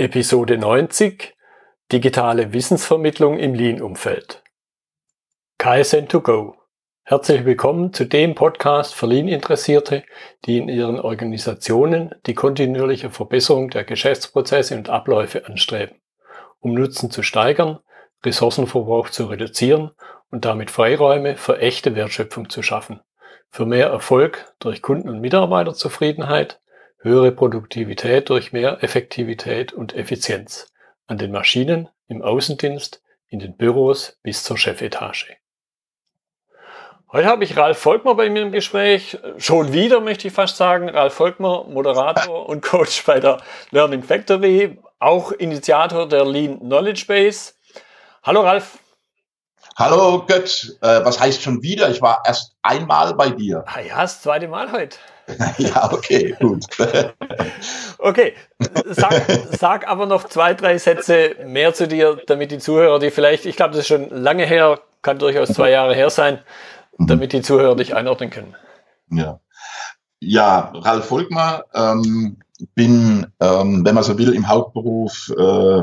Episode 90 Digitale Wissensvermittlung im Lean-Umfeld. KSN2Go. Herzlich willkommen zu dem Podcast für Lean-Interessierte, die in ihren Organisationen die kontinuierliche Verbesserung der Geschäftsprozesse und Abläufe anstreben, um Nutzen zu steigern, Ressourcenverbrauch zu reduzieren und damit Freiräume für echte Wertschöpfung zu schaffen, für mehr Erfolg durch Kunden- und Mitarbeiterzufriedenheit, höhere Produktivität durch mehr Effektivität und Effizienz an den Maschinen, im Außendienst, in den Büros bis zur Chefetage. Heute habe ich Ralf Volkmer bei mir im Gespräch. Schon wieder möchte ich fast sagen. Ralf Volkmer, Moderator und Coach bei der Learning Factory, auch Initiator der Lean Knowledge Base. Hallo Ralf. Hallo Götz, äh, was heißt schon wieder? Ich war erst einmal bei dir. Ah ja, das zweite Mal heute. ja, okay, gut. okay, sag, sag aber noch zwei, drei Sätze mehr zu dir, damit die Zuhörer, die vielleicht, ich glaube, das ist schon lange her, kann durchaus zwei Jahre her sein, damit die Zuhörer dich einordnen können. Ja, ja Ralf Volkmar, ähm, bin, ähm, wenn man so will, im Hauptberuf äh,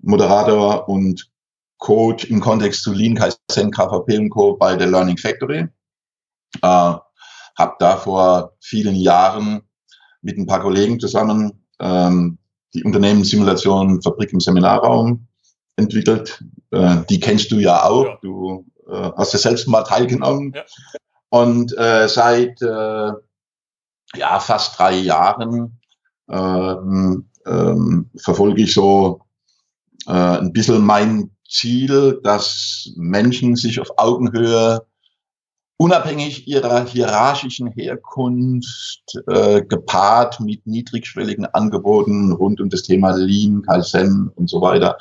Moderator und Coach im Kontext zu Lean, Kaizen, KVP und Co. bei der Learning Factory. Äh, habe da vor vielen Jahren mit ein paar Kollegen zusammen ähm, die Unternehmenssimulation Fabrik im Seminarraum entwickelt. Äh, die kennst du ja auch. Ja. Du äh, hast ja selbst mal teilgenommen. Ja. Und äh, seit äh, ja, fast drei Jahren ähm, ähm, verfolge ich so äh, ein bisschen mein Ziel, dass Menschen sich auf Augenhöhe unabhängig ihrer hierarchischen Herkunft, äh, gepaart mit niedrigschwelligen Angeboten rund um das Thema Lean, Kaizen und so weiter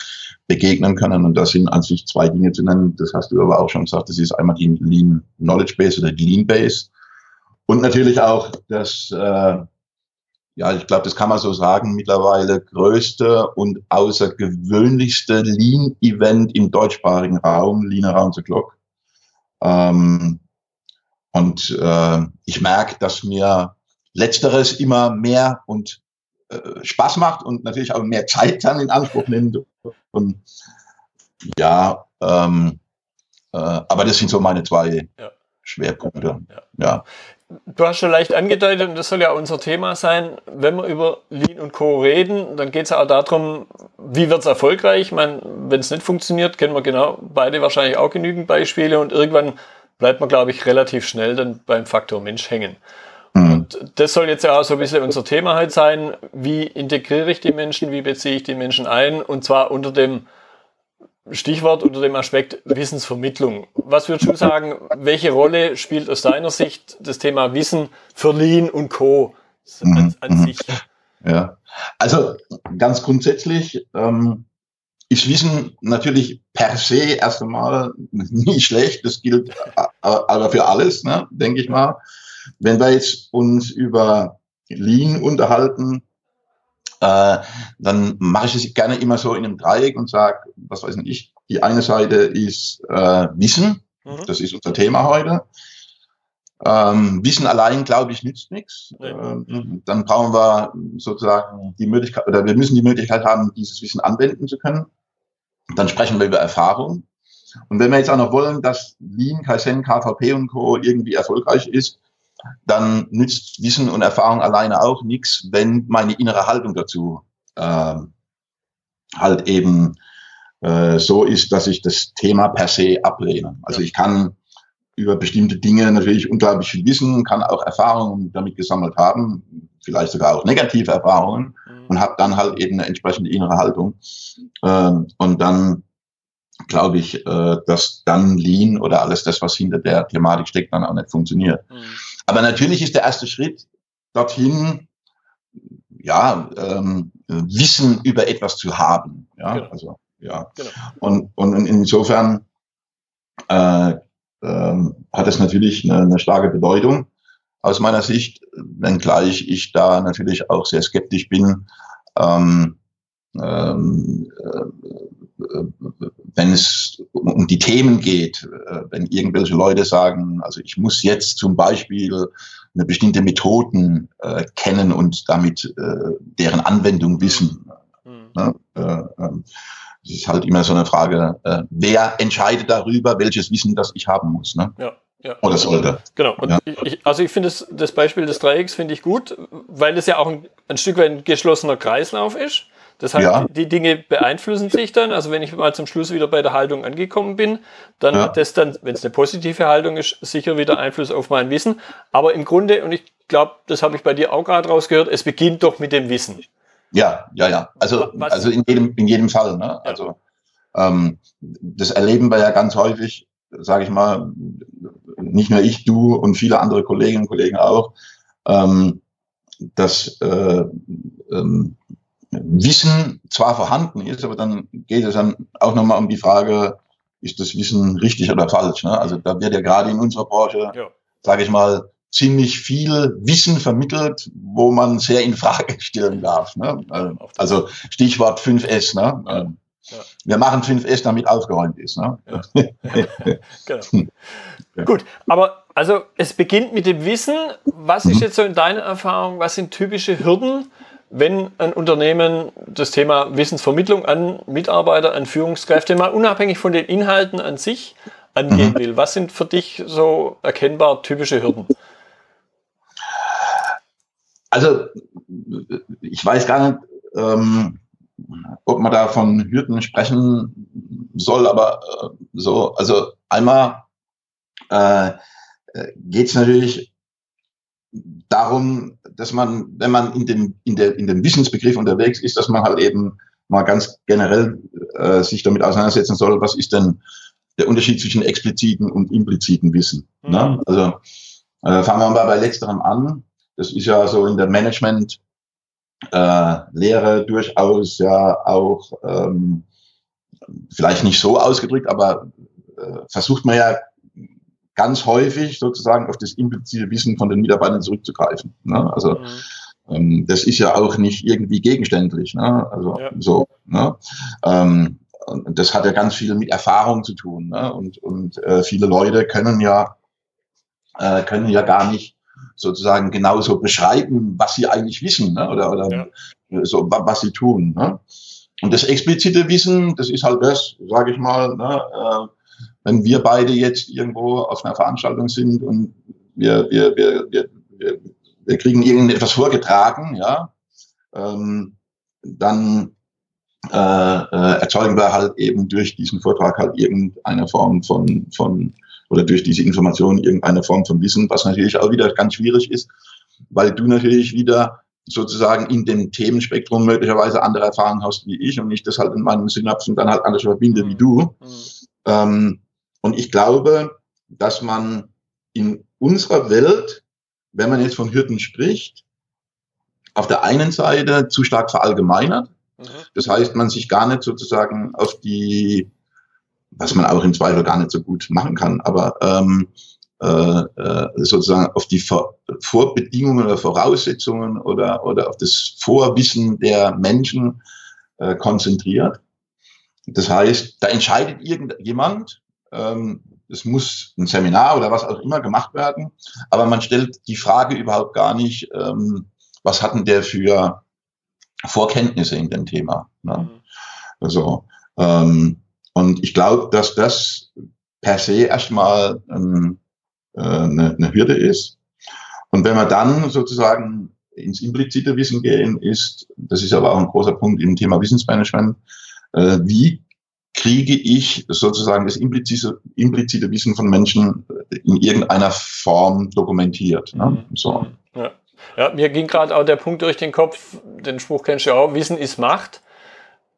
begegnen können. Und das sind an sich zwei Dinge zu nennen. Das hast du aber auch schon gesagt. Das ist einmal die Lean Knowledge Base oder die Lean Base. Und natürlich auch das, äh, ja, ich glaube, das kann man so sagen, mittlerweile größte und außergewöhnlichste Lean-Event im deutschsprachigen Raum, Lean Around the Clock. Ähm, und äh, ich merke, dass mir letzteres immer mehr und äh, Spaß macht und natürlich auch mehr Zeit dann in Anspruch nimmt. Und ja, ähm, äh, aber das sind so meine zwei ja. Schwerpunkte. Ja. ja. Du hast schon leicht angedeutet, und das soll ja unser Thema sein, wenn wir über Lean und Co. reden, dann geht es ja auch darum, wie wird es erfolgreich. Wenn es nicht funktioniert, kennen wir genau beide wahrscheinlich auch genügend Beispiele und irgendwann bleibt man, glaube ich, relativ schnell dann beim Faktor Mensch hängen. Mhm. Und das soll jetzt ja auch so ein bisschen unser Thema halt sein. Wie integriere ich die Menschen? Wie beziehe ich die Menschen ein? Und zwar unter dem Stichwort, unter dem Aspekt Wissensvermittlung. Was würdest du sagen, welche Rolle spielt aus deiner Sicht das Thema Wissen für Lean und Co. an, an mhm. sich? Ja, also ganz grundsätzlich ähm, ist Wissen natürlich per se erst einmal nie schlecht. Das gilt aber für alles, ne, denke ich mal. Wenn wir jetzt uns über Lean unterhalten, äh, dann mache ich es gerne immer so in einem Dreieck und sage, was weiß ich, die eine Seite ist äh, Wissen, mhm. das ist unser Thema heute. Ähm, Wissen allein, glaube ich, nützt nichts. Ähm, dann brauchen wir sozusagen die Möglichkeit, oder wir müssen die Möglichkeit haben, dieses Wissen anwenden zu können. Dann sprechen wir über Erfahrung. Und wenn wir jetzt auch noch wollen, dass Lean, Kaizen, KVP und Co. irgendwie erfolgreich ist, dann nützt Wissen und Erfahrung alleine auch nichts, wenn meine innere Haltung dazu äh, halt eben äh, so ist, dass ich das Thema per se ablehne. Also ich kann über bestimmte Dinge natürlich unglaublich viel wissen, kann auch Erfahrungen damit gesammelt haben, vielleicht sogar auch negative Erfahrungen mhm. und habe dann halt eben eine entsprechende innere Haltung. Ähm, und dann glaube ich, äh, dass dann Lean oder alles das, was hinter der Thematik steckt, dann auch nicht funktioniert. Mhm. Aber natürlich ist der erste Schritt dorthin, ja, ähm, Wissen über etwas zu haben. Ja, genau. also ja. Genau. Und, und insofern äh, ähm, hat es natürlich eine, eine starke Bedeutung aus meiner Sicht, wenngleich ich da natürlich auch sehr skeptisch bin, ähm, ähm, äh, wenn es um die Themen geht, äh, wenn irgendwelche Leute sagen, also ich muss jetzt zum Beispiel eine bestimmte Methoden äh, kennen und damit äh, deren Anwendung wissen. Mhm. Ne? Es ist halt immer so eine Frage, äh, wer entscheidet darüber, welches Wissen das ich haben muss. Ne? Ja. Ja. Oder sollte. Genau. Ja. Ich, also ich finde das, das Beispiel des Dreiecks finde ich gut, weil es ja auch ein, ein Stück weit ein geschlossener Kreislauf ist. Das heißt, ja. die Dinge beeinflussen sich dann. Also wenn ich mal zum Schluss wieder bei der Haltung angekommen bin, dann ja. hat das dann, wenn es eine positive Haltung ist, sicher wieder Einfluss auf mein Wissen. Aber im Grunde, und ich glaube, das habe ich bei dir auch gerade rausgehört, es beginnt doch mit dem Wissen. Ja, ja, ja. Also, Was? also in jedem, in jedem Fall. Ne? Also ähm, das erleben wir ja ganz häufig, sage ich mal, nicht nur ich, du und viele andere Kolleginnen und Kollegen auch, ähm, dass äh, ähm, Wissen zwar vorhanden ist, aber dann geht es dann auch nochmal um die Frage, ist das Wissen richtig oder falsch? Ne? Also da wird ja gerade in unserer Branche, ja. sage ich mal, ziemlich viel Wissen vermittelt, wo man sehr in Frage stellen darf. Ne? Also Stichwort 5S. Ne? Ja. Ja. Wir machen 5S, damit aufgeräumt ist. Ne? genau. Gut, aber also es beginnt mit dem Wissen. Was ist mhm. jetzt so in deiner Erfahrung, was sind typische Hürden, wenn ein Unternehmen das Thema Wissensvermittlung an Mitarbeiter, an Führungskräfte mal unabhängig von den Inhalten an sich angehen mhm. will? Was sind für dich so erkennbar typische Hürden? Also ich weiß gar nicht, ähm, ob man da von Hürden sprechen soll, aber äh, so, also einmal äh, geht es natürlich darum, dass man, wenn man in dem, in, der, in dem Wissensbegriff unterwegs ist, dass man halt eben mal ganz generell äh, sich damit auseinandersetzen soll, was ist denn der Unterschied zwischen expliziten und impliziten Wissen. Mhm. Ne? Also äh, fangen wir mal bei letzterem an. Das ist ja so in der Management äh, Lehre durchaus ja auch ähm, vielleicht nicht so ausgedrückt, aber äh, versucht man ja ganz häufig sozusagen auf das implizite Wissen von den Mitarbeitern zurückzugreifen. Ne? Also mhm. ähm, das ist ja auch nicht irgendwie gegenständlich. Ne? Also ja. so. Ne? Ähm, und das hat ja ganz viel mit Erfahrung zu tun. Ne? Und, und äh, viele Leute können ja äh, können ja gar nicht sozusagen genauso beschreiben, was sie eigentlich wissen ne? oder, oder ja. so, was sie tun. Ne? Und das explizite Wissen, das ist halt das, sage ich mal, ne, äh, wenn wir beide jetzt irgendwo auf einer Veranstaltung sind und wir, wir, wir, wir, wir, wir kriegen irgendetwas vorgetragen, ja, ähm, dann äh, äh, erzeugen wir halt eben durch diesen Vortrag halt irgendeine Form von, von oder durch diese Information irgendeine Form von Wissen, was natürlich auch wieder ganz schwierig ist, weil du natürlich wieder sozusagen in dem Themenspektrum möglicherweise andere Erfahrungen hast wie ich und ich das halt in meinen Synapsen dann halt anders verbinde wie du. Mhm. Ähm, und ich glaube, dass man in unserer Welt, wenn man jetzt von Hürden spricht, auf der einen Seite zu stark verallgemeinert. Mhm. Das heißt, man sich gar nicht sozusagen auf die, was man auch im Zweifel gar nicht so gut machen kann, aber ähm, äh, äh sozusagen auf die Vor Vorbedingungen oder Voraussetzungen oder, oder auf das Vorwissen der Menschen äh, konzentriert. Das heißt, da entscheidet irgendjemand, ähm, es muss ein Seminar oder was auch immer gemacht werden, aber man stellt die Frage überhaupt gar nicht, ähm, was hatten der für Vorkenntnisse in dem Thema. Ne? Mhm. Also, ähm, und ich glaube, dass das per se erstmal ähm, äh, eine, eine Hürde ist. Und wenn wir dann sozusagen ins implizite Wissen gehen, ist, das ist aber auch ein großer Punkt im Thema Wissensmanagement, äh, wie kriege ich sozusagen das implizite, implizite Wissen von Menschen in irgendeiner Form dokumentiert. Ne? Mhm. So. Ja. ja, mir ging gerade auch der Punkt durch den Kopf, den Spruch kennst du ja auch, Wissen ist Macht.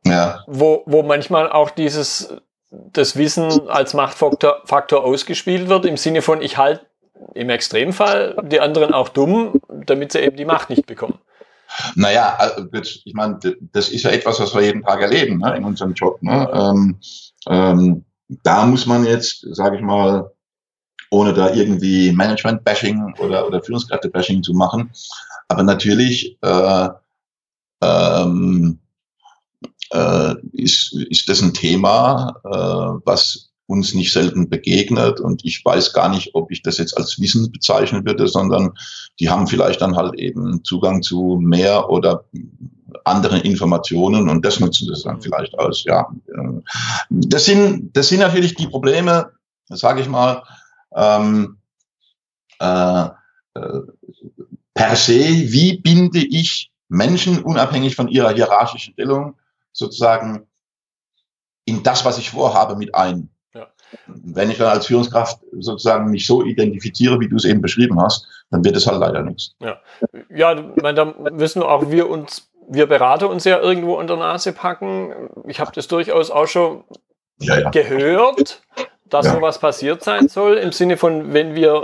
Ja. Wo, wo manchmal auch dieses, das Wissen als Machtfaktor Faktor ausgespielt wird, im Sinne von, ich halte im Extremfall die anderen auch dumm, damit sie eben die Macht nicht bekommen. Naja, also, ich meine, das ist ja etwas, was wir jeden Tag erleben ne, in unserem Job. Ne? Ähm, ähm, da muss man jetzt, sage ich mal, ohne da irgendwie Management-Bashing oder, oder Führungskräfte-Bashing zu machen, aber natürlich äh, ähm, äh, ist, ist das ein Thema, äh, was uns nicht selten begegnet. Und ich weiß gar nicht, ob ich das jetzt als Wissen bezeichnen würde, sondern die haben vielleicht dann halt eben Zugang zu mehr oder andere Informationen und das nutzen das dann vielleicht als, ja. Äh, das sind, das sind natürlich die Probleme, sage ich mal, ähm, äh, äh, per se, wie binde ich Menschen unabhängig von ihrer hierarchischen Stellung sozusagen in das, was ich vorhabe, mit ein. Ja. Wenn ich dann als Führungskraft sozusagen mich so identifiziere, wie du es eben beschrieben hast, dann wird es halt leider nichts. Ja, ja meine, da müssen auch wir uns, wir Berater uns ja irgendwo unter Nase packen. Ich habe das durchaus auch schon ja, ja. gehört, dass ja. sowas passiert sein soll, im Sinne von, wenn wir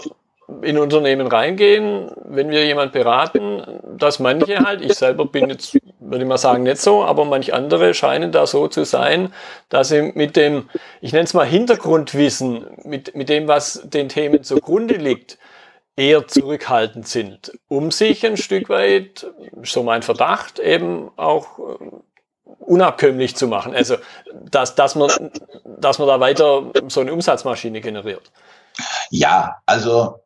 in Unternehmen reingehen, wenn wir jemand beraten, dass manche halt, ich selber bin jetzt, würde ich mal sagen, nicht so, aber manch andere scheinen da so zu sein, dass sie mit dem, ich nenne es mal Hintergrundwissen, mit, mit dem, was den Themen zugrunde liegt, eher zurückhaltend sind, um sich ein Stück weit, so mein Verdacht, eben auch äh, unabkömmlich zu machen. Also, dass, dass, man, dass man da weiter so eine Umsatzmaschine generiert. Ja, also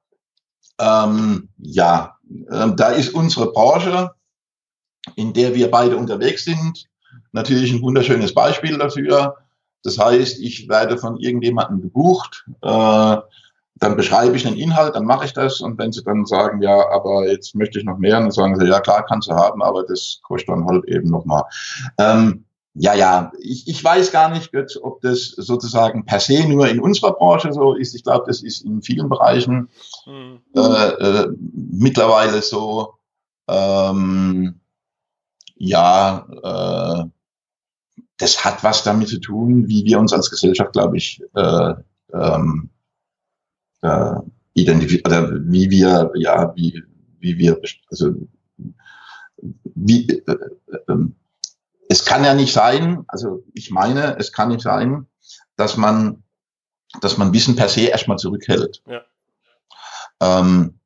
ähm, ja, äh, da ist unsere Branche, in der wir beide unterwegs sind, natürlich ein wunderschönes Beispiel dafür. Das heißt, ich werde von irgendjemandem gebucht, äh, dann beschreibe ich den Inhalt, dann mache ich das und wenn sie dann sagen, ja, aber jetzt möchte ich noch mehr, dann sagen sie, ja klar, kannst du haben, aber das kostet dann halt eben nochmal. Ähm, ja, ja, ich, ich weiß gar nicht, ob das sozusagen per se nur in unserer Branche so ist. Ich glaube, das ist in vielen Bereichen mhm. äh, äh, mittlerweile so. Ähm, ja, äh, das hat was damit zu tun, wie wir uns als Gesellschaft, glaube ich, äh, ähm, äh, identifizieren, oder wie wir, ja, wie, wie wir, also wie, äh, äh es kann ja nicht sein, also ich meine, es kann nicht sein, dass man, dass man Wissen per se erstmal zurückhält. Ja. Ähm,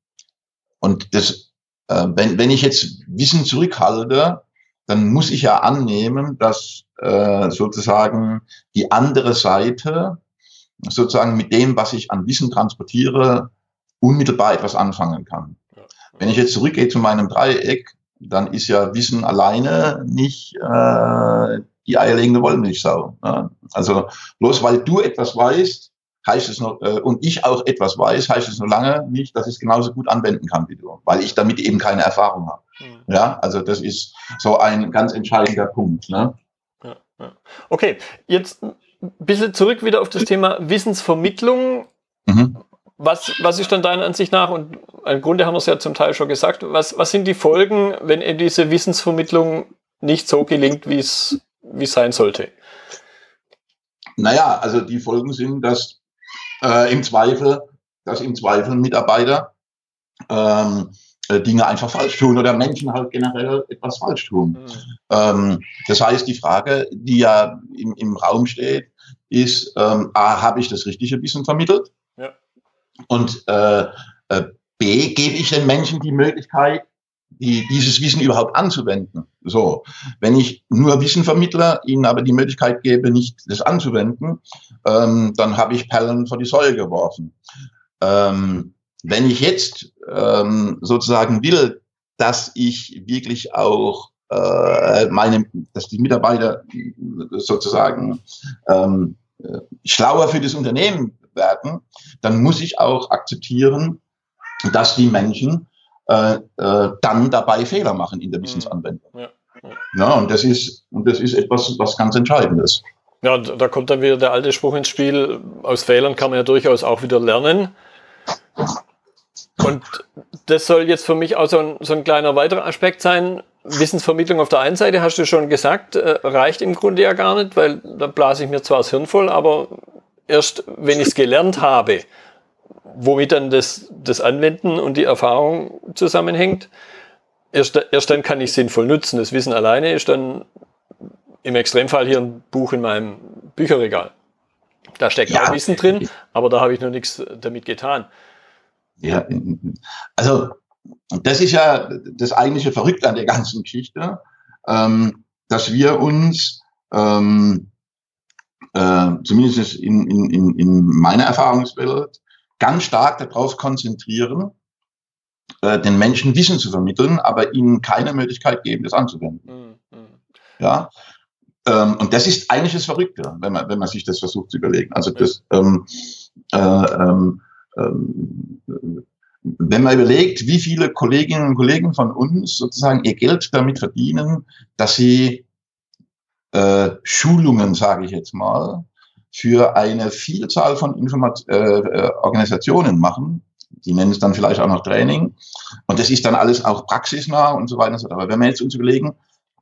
und das, äh, wenn, wenn ich jetzt Wissen zurückhalte, dann muss ich ja annehmen, dass äh, sozusagen die andere Seite sozusagen mit dem, was ich an Wissen transportiere, unmittelbar etwas anfangen kann. Ja. Wenn ich jetzt zurückgehe zu meinem Dreieck, dann ist ja Wissen alleine nicht äh, die eierlegende Wollmilchsau. Ne? Also bloß weil du etwas weißt, heißt es noch, äh, und ich auch etwas weiß, heißt es noch lange nicht, dass ich es genauso gut anwenden kann wie du, weil ich damit eben keine Erfahrung habe. Mhm. Ja, also das ist so ein ganz entscheidender Punkt. Ne? Ja, ja. Okay, jetzt ein bisschen zurück wieder auf das Thema Wissensvermittlung. Mhm. Was, was ist dann deiner Ansicht nach, und im Grunde haben wir es ja zum Teil schon gesagt, was, was sind die Folgen, wenn eben diese Wissensvermittlung nicht so gelingt, wie es, wie es sein sollte? Naja, also die Folgen sind, dass äh, im Zweifel, dass im Zweifel Mitarbeiter ähm, äh, Dinge einfach falsch tun oder Menschen halt generell etwas falsch tun. Mhm. Ähm, das heißt, die Frage, die ja im, im Raum steht, ist, ähm, A, habe ich das richtige Wissen vermittelt? Und äh, äh, B, gebe ich den Menschen die Möglichkeit, die, dieses Wissen überhaupt anzuwenden. So, wenn ich nur Wissen vermittle, ihnen aber die Möglichkeit gebe, nicht das anzuwenden, ähm, dann habe ich Perlen vor die Säule geworfen. Ähm, wenn ich jetzt ähm, sozusagen will, dass ich wirklich auch äh, meine, dass die Mitarbeiter sozusagen ähm, äh, schlauer für das Unternehmen werden, dann muss ich auch akzeptieren, dass die Menschen äh, äh, dann dabei Fehler machen in der mhm. Wissensanwendung. Ja, ja. ja, und das ist und das ist etwas, was ganz Entscheidendes. Ja, da kommt dann wieder der alte Spruch ins Spiel, aus Fehlern kann man ja durchaus auch wieder lernen. Und das soll jetzt für mich auch so ein, so ein kleiner weiterer Aspekt sein. Wissensvermittlung auf der einen Seite, hast du schon gesagt, äh, reicht im Grunde ja gar nicht, weil da blase ich mir zwar das Hirn voll, aber erst wenn ich es gelernt habe, womit dann das, das Anwenden und die Erfahrung zusammenhängt, erst, erst dann kann ich sinnvoll nutzen. Das Wissen alleine ist dann im Extremfall hier ein Buch in meinem Bücherregal. Da steckt ja, auch Wissen drin, aber da habe ich noch nichts damit getan. Ja, also das ist ja das eigentliche Verrückte an der ganzen Geschichte, ähm, dass wir uns ähm, äh, zumindest in, in, in, in meiner Erfahrungswelt, ganz stark darauf konzentrieren, äh, den Menschen Wissen zu vermitteln, aber ihnen keine Möglichkeit geben, das anzuwenden. Mhm. mhm. Ja. Ähm, und das ist eigentlich das Verrückte, wenn man, wenn man sich das versucht zu überlegen. Also das, ähm, äh, ähm, ähm, wenn man überlegt, wie viele Kolleginnen und Kollegen von uns sozusagen ihr Geld damit verdienen, dass sie äh, Schulungen, sage ich jetzt mal, für eine Vielzahl von Informat äh, äh, Organisationen machen. Die nennen es dann vielleicht auch noch Training. Und das ist dann alles auch praxisnah und so weiter und so fort. Aber wenn wir jetzt uns überlegen,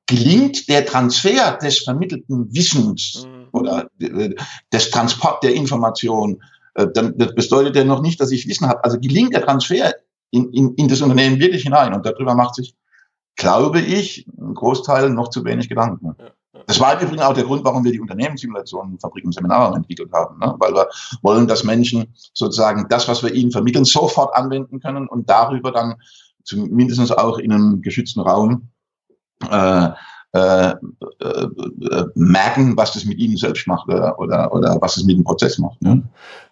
gelingt der Transfer des vermittelten Wissens mhm. oder äh, des Transport der Information, äh, dann das bedeutet ja noch nicht, dass ich Wissen habe. Also gelingt der Transfer in, in, in das Unternehmen wirklich hinein und darüber macht sich, glaube ich, ein Großteil noch zu wenig Gedanken. Ja. Das war im Übrigen auch der Grund, warum wir die Unternehmenssimulationen, Fabriken, Seminare entwickelt haben, ne? weil wir wollen, dass Menschen sozusagen das, was wir ihnen vermitteln, sofort anwenden können und darüber dann zumindest auch in einem geschützten Raum äh, äh, äh, merken, was das mit ihnen selbst macht oder, oder, oder was es mit dem Prozess macht. Ne?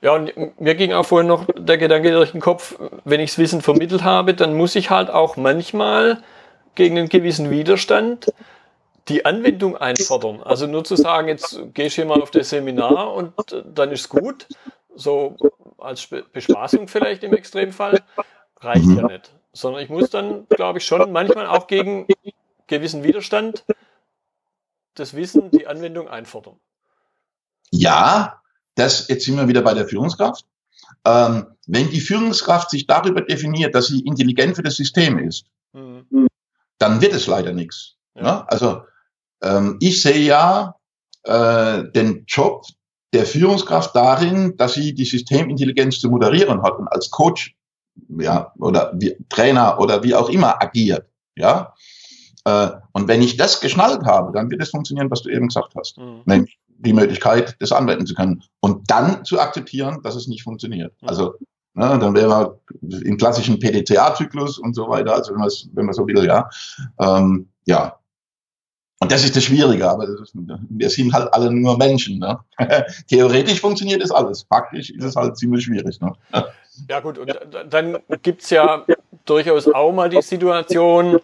Ja, und mir ging auch vorhin noch der Gedanke durch den Kopf, wenn ich das Wissen vermittelt habe, dann muss ich halt auch manchmal gegen einen gewissen Widerstand die Anwendung einfordern. Also nur zu sagen, jetzt gehst du hier mal auf das Seminar und dann ist gut, so als Bespaßung vielleicht im Extremfall, reicht mhm. ja nicht. Sondern ich muss dann, glaube ich, schon manchmal auch gegen gewissen Widerstand das Wissen, die Anwendung einfordern. Ja, das, jetzt sind wir wieder bei der Führungskraft. Ähm, wenn die Führungskraft sich darüber definiert, dass sie intelligent für das System ist, mhm. dann wird es leider nichts. Ja. Ne? Also ähm, ich sehe ja äh, den Job der Führungskraft darin, dass sie die Systemintelligenz zu moderieren hat und als Coach ja, oder wie, Trainer oder wie auch immer agiert. Ja. Äh, und wenn ich das geschnallt habe, dann wird es funktionieren, was du eben gesagt hast. Mhm. Nämlich die Möglichkeit, das anwenden zu können. Und dann zu akzeptieren, dass es nicht funktioniert. Mhm. Also ne, dann wäre man im klassischen PDCA-Zyklus und so weiter, also wenn man wenn man so will, ja. Ähm, ja, und das ist das Schwierige, aber ist, wir sind halt alle nur Menschen. Ne? Theoretisch funktioniert das alles, praktisch ist es halt ziemlich schwierig. Ne? Ja gut, und dann gibt's ja durchaus auch mal die Situation,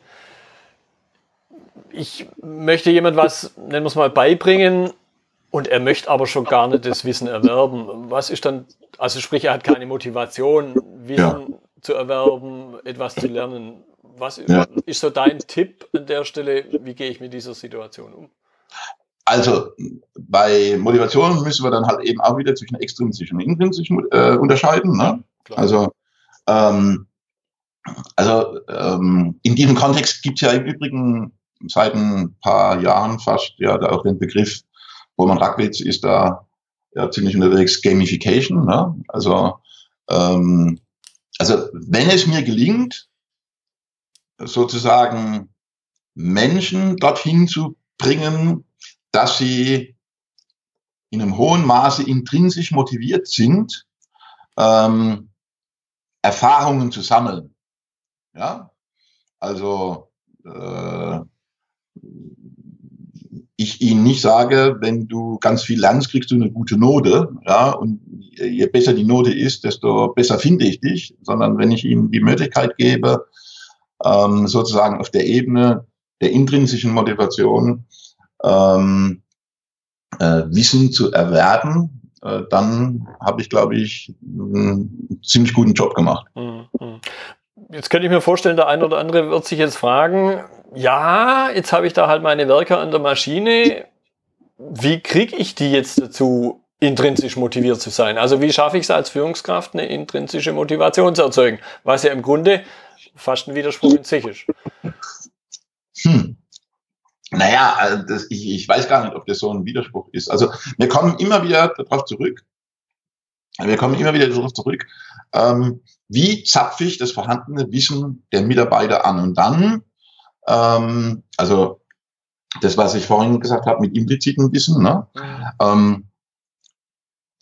ich möchte jemand was, nennen wir es mal, beibringen und er möchte aber schon gar nicht das Wissen erwerben. Was ist dann, also sprich, er hat keine Motivation, Wissen ja. zu erwerben, etwas zu lernen. Was ja. ist so dein Tipp an der Stelle? Wie gehe ich mit dieser Situation um? Also bei Motivation müssen wir dann halt eben auch wieder zwischen extrinsisch und intrinsisch äh, unterscheiden. Ne? Also, ähm, also ähm, in diesem Kontext gibt es ja im Übrigen seit ein paar Jahren fast ja da auch den Begriff, wo man Rackwitz ist da ja ziemlich unterwegs, Gamification. Ne? Also, ähm, also wenn es mir gelingt, sozusagen Menschen dorthin zu bringen, dass sie in einem hohen Maße intrinsisch motiviert sind, ähm, Erfahrungen zu sammeln. Ja, also äh, ich ihnen nicht sage, wenn du ganz viel lernst, kriegst du eine gute Note, ja, und je besser die Note ist, desto besser finde ich dich, sondern wenn ich ihnen die Möglichkeit gebe, ähm, sozusagen auf der Ebene der intrinsischen Motivation ähm, äh, Wissen zu erwerben, äh, dann habe ich, glaube ich, einen ziemlich guten Job gemacht. Mhm. Jetzt könnte ich mir vorstellen, der eine oder andere wird sich jetzt fragen, ja, jetzt habe ich da halt meine Werker an der Maschine. Wie kriege ich die jetzt dazu, intrinsisch motiviert zu sein? Also wie schaffe ich es als Führungskraft, eine intrinsische Motivation zu erzeugen? Was ja im Grunde fast ein Widerspruch in ist. Hm. Naja, also das, ich, ich weiß gar nicht, ob das so ein Widerspruch ist. Also wir kommen immer wieder darauf zurück. Wir kommen immer wieder darauf zurück, ähm, wie zapfe ich das vorhandene Wissen der Mitarbeiter an? Und dann, ähm, also das, was ich vorhin gesagt habe mit implizitem Wissen, ne? Mhm. Ähm,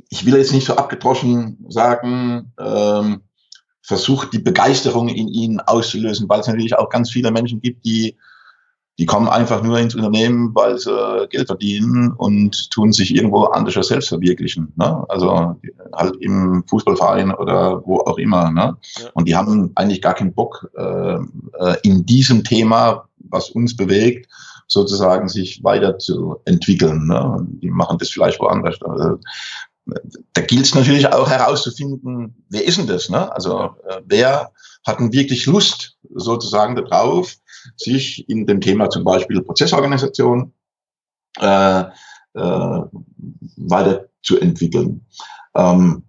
ich will jetzt nicht so abgedroschen sagen, ähm, versucht, die Begeisterung in ihnen auszulösen, weil es natürlich auch ganz viele Menschen gibt, die, die kommen einfach nur ins Unternehmen, weil sie Geld verdienen und tun sich irgendwo anders selbst verwirklichen. Ne? Also halt im Fußballverein oder wo auch immer. Ne? Ja. Und die haben eigentlich gar keinen Bock äh, äh in diesem Thema, was uns bewegt, sozusagen sich weiterzuentwickeln. Ne? Die machen das vielleicht woanders. Also, da gilt es natürlich auch herauszufinden, wer ist denn das? Ne? Also äh, wer hat denn wirklich Lust sozusagen darauf, sich in dem Thema zum Beispiel Prozessorganisation äh, äh, weiterzuentwickeln. Ähm,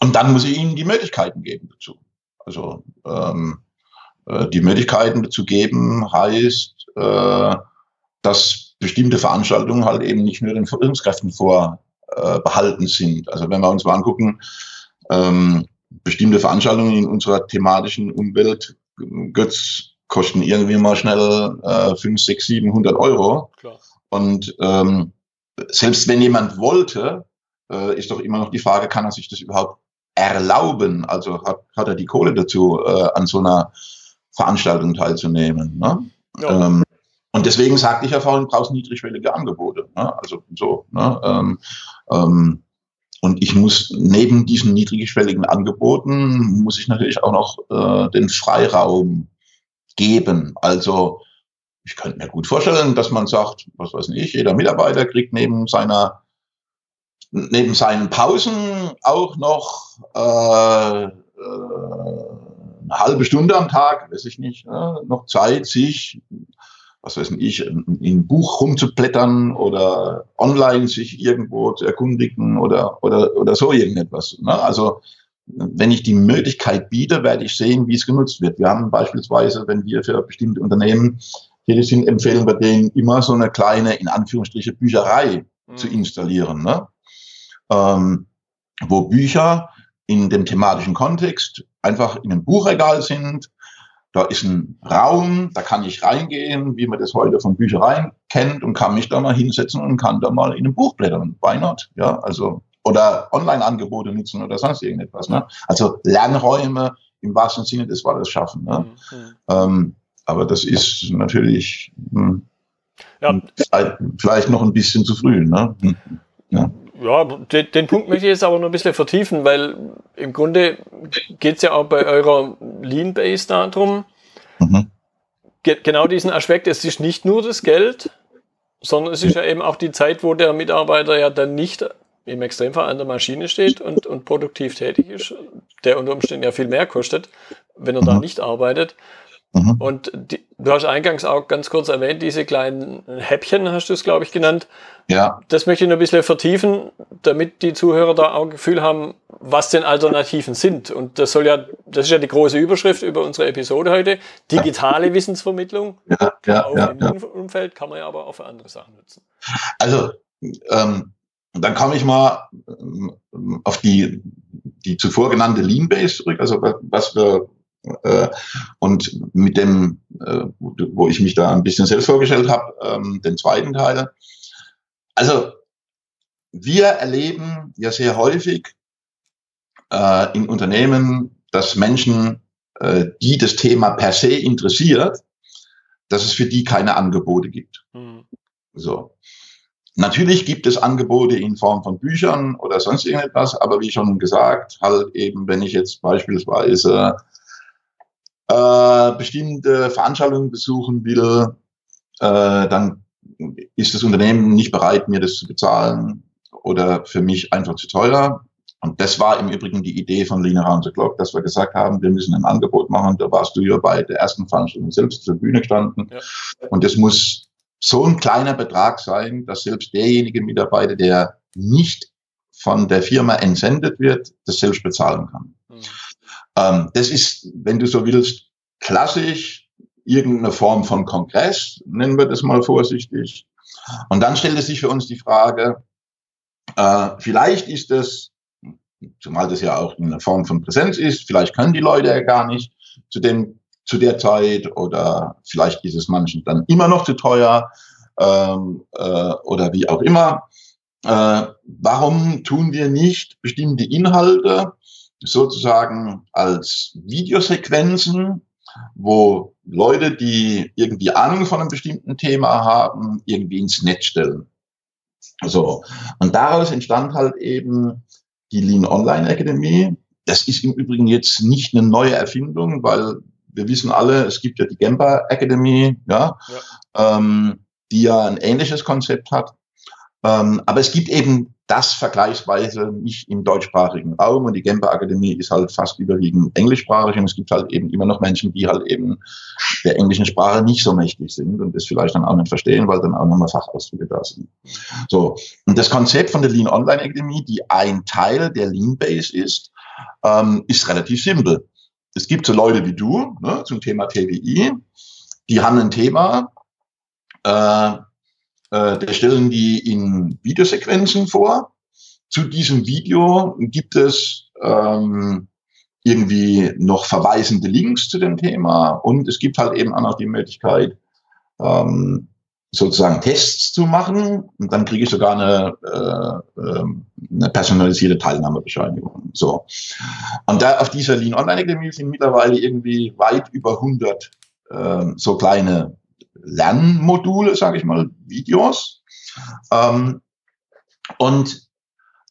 und dann muss ich ihnen die Möglichkeiten geben dazu. Also ähm, äh, die Möglichkeiten dazu geben heißt, äh, dass bestimmte Veranstaltungen halt eben nicht nur den Führungskräften vorbehalten äh, sind. Also wenn wir uns mal angucken, ähm, bestimmte Veranstaltungen in unserer thematischen Umwelt, Götz, kosten irgendwie mal schnell äh, 5, 6, 700 Euro. Klar. Und ähm, selbst wenn jemand wollte, äh, ist doch immer noch die Frage, kann er sich das überhaupt erlauben? Also hat, hat er die Kohle dazu, äh, an so einer Veranstaltung teilzunehmen? Ne? Ja. Ähm, und deswegen sagte ich ja vorhin, brauchst niedrigschwellige Angebote. Ne? Also so. Ne? Ähm, ähm, und ich muss neben diesen niedrigschwelligen Angeboten, muss ich natürlich auch noch äh, den Freiraum geben. Also ich könnte mir gut vorstellen, dass man sagt, was weiß ich, jeder Mitarbeiter kriegt neben seiner neben seinen Pausen auch noch äh, äh, eine halbe Stunde am Tag, weiß ich nicht, äh, noch Zeit, sich, was weiß ich, in ein Buch rumzublättern oder online sich irgendwo zu erkundigen oder, oder, oder so irgendetwas. Ne? Also wenn ich die Möglichkeit biete, werde ich sehen, wie es genutzt wird. Wir haben beispielsweise, wenn wir für bestimmte Unternehmen tätig sind, empfehlen wir denen immer so eine kleine, in Anführungsstriche, Bücherei mhm. zu installieren, ne? ähm, wo Bücher in dem thematischen Kontext einfach in einem Buchregal sind. Da ist ein Raum, da kann ich reingehen, wie man das heute von Büchereien kennt und kann mich da mal hinsetzen und kann da mal in einem Buch blättern. Why not? Ja, also oder Online-Angebote nutzen oder sonst irgendetwas. Ne? Also Lernräume im wahrsten Sinne des Wortes schaffen. Ne? Mhm. Ähm, aber das ist natürlich hm, ja. vielleicht noch ein bisschen zu früh. Ne? Hm, ja. Ja, den, den, Punkt möchte ich jetzt aber noch ein bisschen vertiefen, weil im Grunde geht es ja auch bei eurer Lean Base darum, mhm. ge genau diesen Aspekt, es ist nicht nur das Geld, sondern es ist ja eben auch die Zeit, wo der Mitarbeiter ja dann nicht im Extremfall an der Maschine steht und, und produktiv tätig ist, der unter Umständen ja viel mehr kostet, wenn er mhm. da nicht arbeitet. Mhm. Und die, du hast eingangs auch ganz kurz erwähnt, diese kleinen Häppchen hast du es, glaube ich, genannt. Ja. Das möchte ich noch ein bisschen vertiefen, damit die Zuhörer da auch ein Gefühl haben, was denn Alternativen sind. Und das soll ja, das ist ja die große Überschrift über unsere Episode heute. Digitale Wissensvermittlung. Ja, ja, auch ja, im ja. Umfeld kann man ja aber auch für andere Sachen nutzen. Also, ähm, dann komme ich mal ähm, auf die, die zuvor genannte Lean Base zurück, also was wir äh, und mit dem, wo ich mich da ein bisschen selbst vorgestellt habe, ähm, den zweiten Teil. Also wir erleben ja sehr häufig äh, in Unternehmen, dass Menschen, äh, die das Thema per se interessiert, dass es für die keine Angebote gibt. Mhm. So. Natürlich gibt es Angebote in Form von Büchern oder sonst irgendetwas, aber wie schon gesagt, halt eben, wenn ich jetzt beispielsweise äh, bestimmte Veranstaltungen besuchen will, äh, dann ist das Unternehmen nicht bereit, mir das zu bezahlen oder für mich einfach zu teuer. Und das war im Übrigen die Idee von Lean Around the Clock, dass wir gesagt haben, wir müssen ein Angebot machen. Da warst du ja bei der ersten Veranstaltung selbst zur Bühne gestanden. Ja. Und das muss so ein kleiner Betrag sein, dass selbst derjenige Mitarbeiter, der nicht von der Firma entsendet wird, das selbst bezahlen kann. Mhm. Ähm, das ist, wenn du so willst, klassisch irgendeine Form von Kongress, nennen wir das mal vorsichtig. Und dann stellte sich für uns die Frage, äh, vielleicht ist es, zumal das ja auch eine Form von Präsenz ist, vielleicht können die Leute ja gar nicht zu dem zu der Zeit oder vielleicht ist es manchen dann immer noch zu teuer ähm, äh, oder wie auch immer. Äh, warum tun wir nicht bestimmte Inhalte sozusagen als Videosequenzen, wo Leute, die irgendwie Ahnung von einem bestimmten Thema haben, irgendwie ins Netz stellen. So. Und daraus entstand halt eben die Lean Online Akademie. Das ist im Übrigen jetzt nicht eine neue Erfindung, weil wir wissen alle, es gibt ja die Gemba Academy, ja, ja. Ähm, die ja ein ähnliches Konzept hat. Ähm, aber es gibt eben das vergleichsweise nicht im deutschsprachigen Raum und die Gemba Akademie ist halt fast überwiegend englischsprachig und es gibt halt eben immer noch Menschen, die halt eben der englischen Sprache nicht so mächtig sind und das vielleicht dann auch nicht verstehen, weil dann auch nochmal Fachausdrücke da sind. So. Und das Konzept von der Lean Online Akademie, die ein Teil der Lean Base ist, ähm, ist relativ simpel. Es gibt so Leute wie du ne, zum Thema TWI, die haben ein Thema, äh, äh, da stellen die in Videosequenzen vor. Zu diesem Video gibt es ähm, irgendwie noch verweisende Links zu dem Thema und es gibt halt eben auch noch die Möglichkeit, ähm, sozusagen Tests zu machen und dann kriege ich sogar eine, äh, ähm, eine personalisierte Teilnahmebescheinigung. So. Und da auf dieser Lean Online Academy sind mittlerweile irgendwie weit über 100 äh, so kleine Lernmodule, sage ich mal, Videos. Ähm, und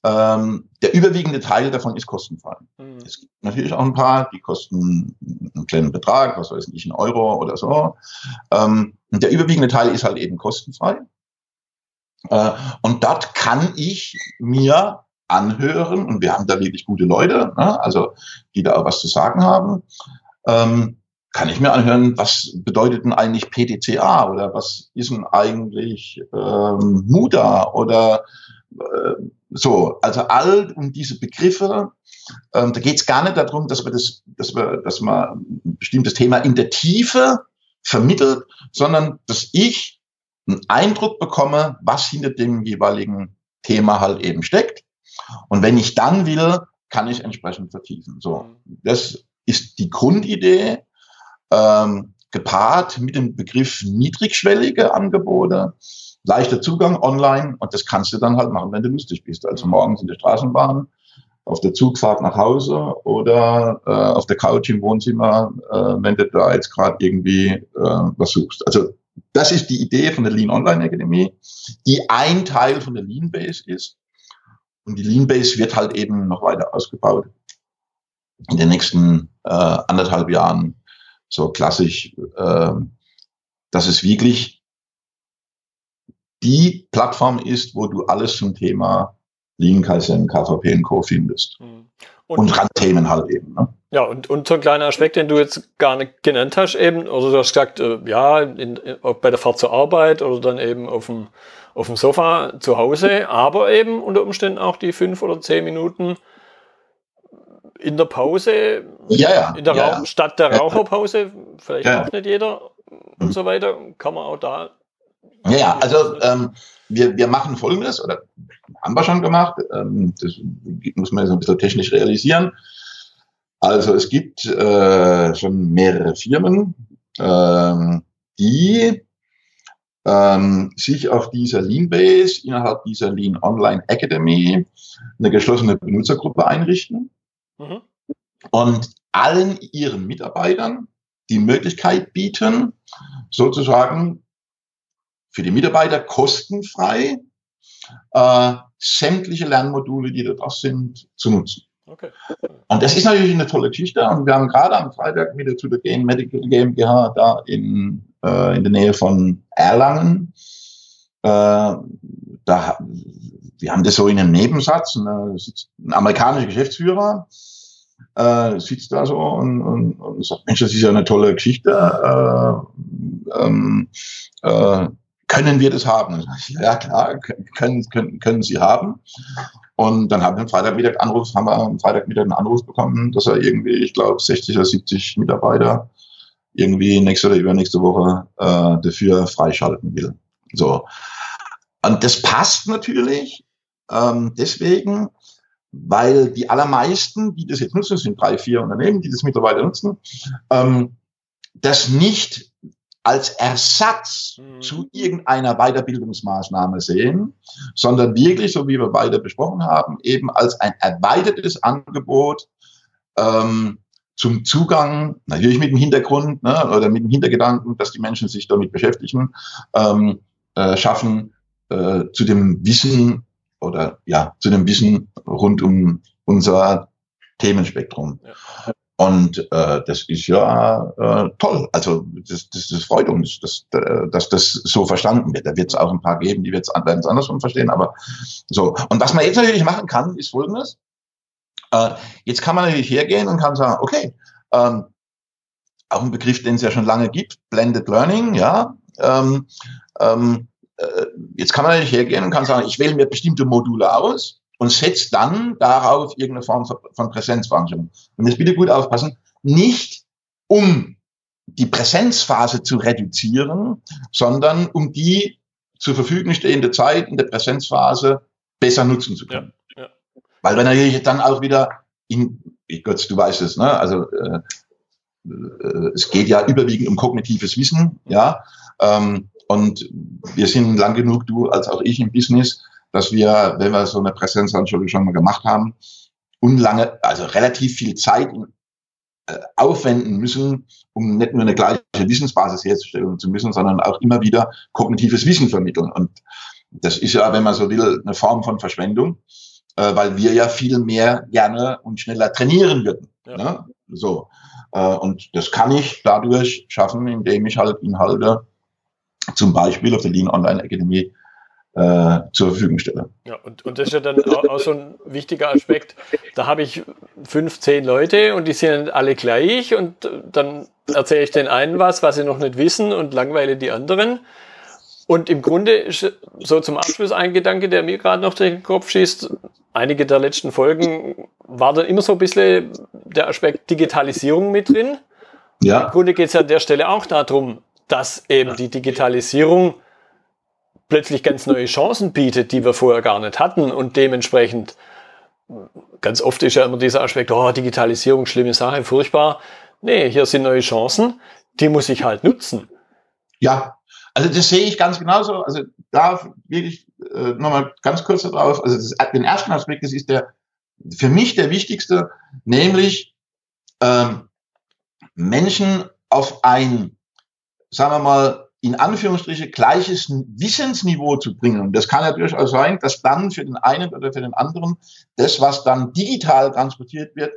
ähm, der überwiegende Teil davon ist kostenfrei. Mhm. Es gibt natürlich auch ein paar, die kosten einen kleinen Betrag, was weiß ich, einen Euro oder so. Ähm, und der überwiegende Teil ist halt eben kostenfrei. Äh, und dort kann ich mir anhören, und wir haben da wirklich gute Leute, ne, also die da auch was zu sagen haben, ähm, kann ich mir anhören, was bedeutet denn eigentlich PDCA oder was ist denn eigentlich ähm, MUDA oder äh, so. Also all um diese Begriffe, ähm, da geht es gar nicht darum, dass wir das, dass wir, dass man ein bestimmtes Thema in der Tiefe vermittelt, sondern dass ich einen Eindruck bekomme, was hinter dem jeweiligen Thema halt eben steckt. Und wenn ich dann will, kann ich entsprechend vertiefen. So, das ist die Grundidee ähm, gepaart mit dem Begriff niedrigschwellige Angebote, leichter Zugang online und das kannst du dann halt machen, wenn du lustig bist. Also morgens in der Straßenbahn, auf der Zugfahrt nach Hause oder äh, auf der Couch im Wohnzimmer, äh, wenn du da jetzt gerade irgendwie äh, was suchst. Also das ist die Idee von der Lean Online Akademie, die ein Teil von der Lean Base ist. Und die Lean Base wird halt eben noch weiter ausgebaut. In den nächsten äh, anderthalb Jahren so klassisch, äh, dass es wirklich die Plattform ist, wo du alles zum Thema Lean, Kaizen, KVP und Co. findest. Mhm. Und, und Randthemen halt eben. Ne? Ja, und, und so ein kleiner Aspekt, den du jetzt gar nicht genannt hast, eben, also du hast gesagt, äh, ja, in, in, bei der Fahrt zur Arbeit oder dann eben auf dem, auf dem Sofa zu Hause, aber eben unter Umständen auch die fünf oder zehn Minuten in der Pause, ja, ja, in der ja, Rauch, statt der Raucherpause, vielleicht auch nicht jeder und so weiter, kann man auch da. Ja, ja. Also ähm, wir, wir machen Folgendes, oder haben wir schon gemacht, ähm, das muss man jetzt ein bisschen technisch realisieren. Also es gibt äh, schon mehrere Firmen, ähm, die ähm, sich auf dieser Lean Base innerhalb dieser Lean Online Academy eine geschlossene Benutzergruppe einrichten Mhm. Und allen ihren Mitarbeitern die Möglichkeit bieten, sozusagen für die Mitarbeiter kostenfrei äh, sämtliche Lernmodule, die da drauf sind, zu nutzen. Okay. Und das ist natürlich eine tolle Geschichte. Und wir haben gerade am Freitag wieder zu der Gain Medical GmbH da in, äh, in der Nähe von Erlangen. Äh, da wir haben das so in einem Nebensatz, ein, ein amerikanischer Geschäftsführer äh, sitzt da so und, und, und sagt, Mensch, das ist ja eine tolle Geschichte. Äh, ähm, äh, können wir das haben? Ja, klar, können, können, können Sie haben. Und dann haben wir am Freitagmittag Anruf, haben wir am Freitagmittag einen Anruf bekommen, dass er irgendwie, ich glaube, 60 oder 70 Mitarbeiter irgendwie nächste oder übernächste Woche äh, dafür freischalten will. So. Und das passt natürlich ähm, deswegen, weil die allermeisten, die das jetzt nutzen, sind drei, vier Unternehmen, die das mittlerweile nutzen, ähm, das nicht als Ersatz mhm. zu irgendeiner Weiterbildungsmaßnahme sehen, sondern wirklich, so wie wir beide besprochen haben, eben als ein erweitertes Angebot, ähm, zum Zugang, natürlich mit dem Hintergrund ne, oder mit dem Hintergedanken, dass die Menschen sich damit beschäftigen, ähm, äh, schaffen, äh, zu dem Wissen oder ja, zu dem Wissen rund um unser Themenspektrum. Ja. Und äh, das ist ja äh, toll. Also das, das, das freut uns, dass, dass das so verstanden wird. Da wird es auch ein paar geben, die werden es andersrum verstehen. Aber so. Und was man jetzt natürlich machen kann, ist Folgendes. Äh, jetzt kann man natürlich hergehen und kann sagen, okay, ähm, auch ein Begriff, den es ja schon lange gibt, Blended Learning, ja. Ähm, ähm, äh, jetzt kann man natürlich hergehen und kann sagen, ich wähle mir bestimmte Module aus und setzt dann darauf irgendeine Form von Präsenzveranstaltung. Und jetzt bitte gut aufpassen, nicht um die Präsenzphase zu reduzieren, sondern um die zur Verfügung stehende Zeit in der Präsenzphase besser nutzen zu können. Ja, ja. Weil wir natürlich dann auch wieder in, Gott, du weißt es, ne? Also äh, äh, es geht ja überwiegend um kognitives Wissen, ja. Ähm, und wir sind lang genug, du als auch ich im Business, dass wir, wenn wir so eine Präsenzanschulung schon mal gemacht haben, unlange, also relativ viel Zeit äh, aufwenden müssen, um nicht nur eine gleiche Wissensbasis herzustellen zu müssen, sondern auch immer wieder kognitives Wissen vermitteln. Und das ist ja, wenn man so will, eine Form von Verschwendung, äh, weil wir ja viel mehr gerne und schneller trainieren würden. Ja. Ne? So. Äh, und das kann ich dadurch schaffen, indem ich halt Inhalte zum Beispiel auf der Lean Online Akademie äh, zur Verfügung stelle. Ja, und, und das ist ja dann auch, so ein wichtiger Aspekt. Da habe ich fünf, zehn Leute und die sind alle gleich und dann erzähle ich den einen was, was sie noch nicht wissen und langweile die anderen. Und im Grunde ist so zum Abschluss ein Gedanke, der mir gerade noch durch den Kopf schießt. Einige der letzten Folgen war da immer so ein bisschen der Aspekt Digitalisierung mit drin. Ja. Im Grunde geht es ja an der Stelle auch darum, dass eben die Digitalisierung plötzlich ganz neue Chancen bietet, die wir vorher gar nicht hatten und dementsprechend ganz oft ist ja immer dieser Aspekt, oh, Digitalisierung, schlimme Sache, furchtbar. Nee, hier sind neue Chancen, die muss ich halt nutzen. Ja, also das sehe ich ganz genauso. Also da wirklich äh, nochmal ganz kurz darauf. Also das, den ersten Aspekt, das ist der für mich der wichtigste, nämlich ähm, Menschen auf ein, sagen wir mal, in Anführungsstriche gleiches Wissensniveau zu bringen. Und das kann ja durchaus sein, dass dann für den einen oder für den anderen das, was dann digital transportiert wird,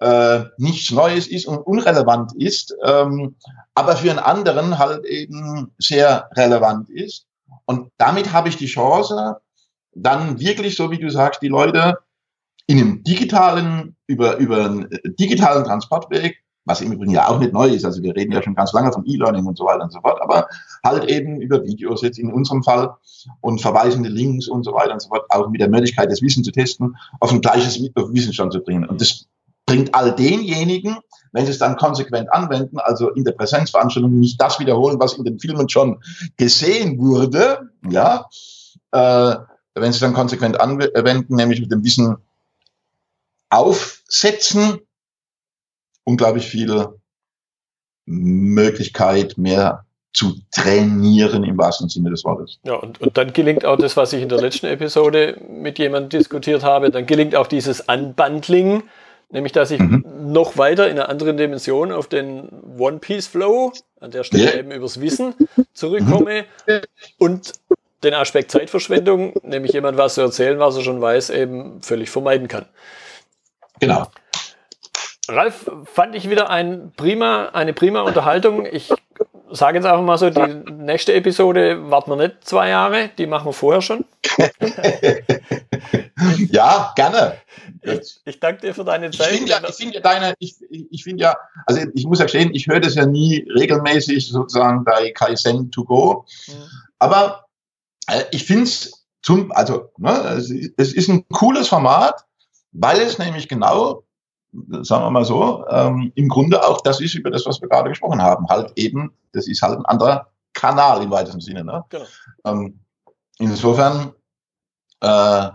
äh, nichts Neues ist und unrelevant ist, ähm, aber für einen anderen halt eben sehr relevant ist. Und damit habe ich die Chance, dann wirklich, so wie du sagst, die Leute in einem digitalen, über, über einen digitalen Transportweg was im Übrigen ja auch nicht neu ist. Also wir reden ja schon ganz lange von E-Learning und so weiter und so fort, aber halt eben über Videos jetzt in unserem Fall und verweisende Links und so weiter und so fort, auch mit der Möglichkeit, das Wissen zu testen, auf ein gleiches Wissensstand zu bringen. Und das bringt all denjenigen, wenn sie es dann konsequent anwenden, also in der Präsenzveranstaltung nicht das wiederholen, was in den Filmen schon gesehen wurde, ja, äh, wenn sie es dann konsequent anwenden, nämlich mit dem Wissen aufsetzen, unglaublich viel Möglichkeit, mehr zu trainieren im wahrsten Sinne des Wortes. Ja, und, und dann gelingt auch das, was ich in der letzten Episode mit jemandem diskutiert habe, dann gelingt auch dieses Unbundling, nämlich dass ich mhm. noch weiter in einer anderen Dimension auf den One-Piece-Flow, an der Stelle yeah. eben übers Wissen, zurückkomme mhm. und den Aspekt Zeitverschwendung, nämlich jemand was zu erzählen, was er schon weiß, eben völlig vermeiden kann. Genau. Ralf, fand ich wieder ein prima, eine prima Unterhaltung. Ich sage jetzt einfach mal so, die nächste Episode warten wir nicht zwei Jahre, die machen wir vorher schon. ja, gerne. Ich, ich, danke dir für deine Zeit. Ich finde ja, ich finde ja deine, ich, ich finde ja, also ich muss ja gestehen, ich höre das ja nie regelmäßig sozusagen bei Kaizen to go. Mhm. Aber äh, ich finde es zum, also ne, es ist ein cooles Format, weil es nämlich genau sagen wir mal so, ähm, im Grunde auch das ist über das, was wir gerade gesprochen haben. Halt eben, das ist halt ein anderer Kanal im weitesten Sinne. Ne? Genau. Ähm, insofern äh,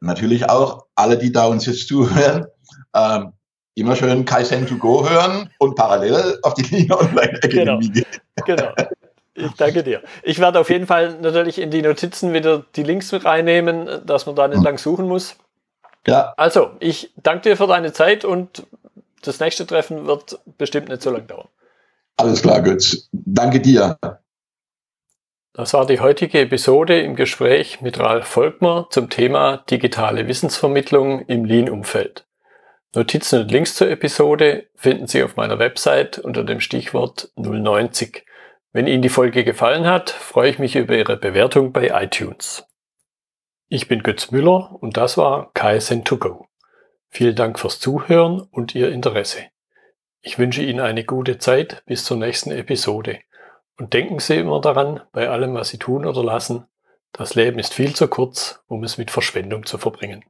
natürlich auch alle, die da uns jetzt zuhören, ähm, immer schön Kaizen to go hören und parallel auf die Linie Online Academy genau. gehen. Genau. Ich danke dir. Ich werde auf jeden Fall natürlich in die Notizen wieder die Links mit reinnehmen, dass man da nicht hm. lang suchen muss. Ja. Also, ich danke dir für deine Zeit und das nächste Treffen wird bestimmt nicht so lange dauern. Alles klar, Götz. Danke dir. Das war die heutige Episode im Gespräch mit Ralf Volkmer zum Thema digitale Wissensvermittlung im Lean-Umfeld. Notizen und Links zur Episode finden Sie auf meiner Website unter dem Stichwort 090. Wenn Ihnen die Folge gefallen hat, freue ich mich über Ihre Bewertung bei iTunes. Ich bin Götz Müller und das war KSN2Go. Vielen Dank fürs Zuhören und Ihr Interesse. Ich wünsche Ihnen eine gute Zeit bis zur nächsten Episode. Und denken Sie immer daran, bei allem, was Sie tun oder lassen, das Leben ist viel zu kurz, um es mit Verschwendung zu verbringen.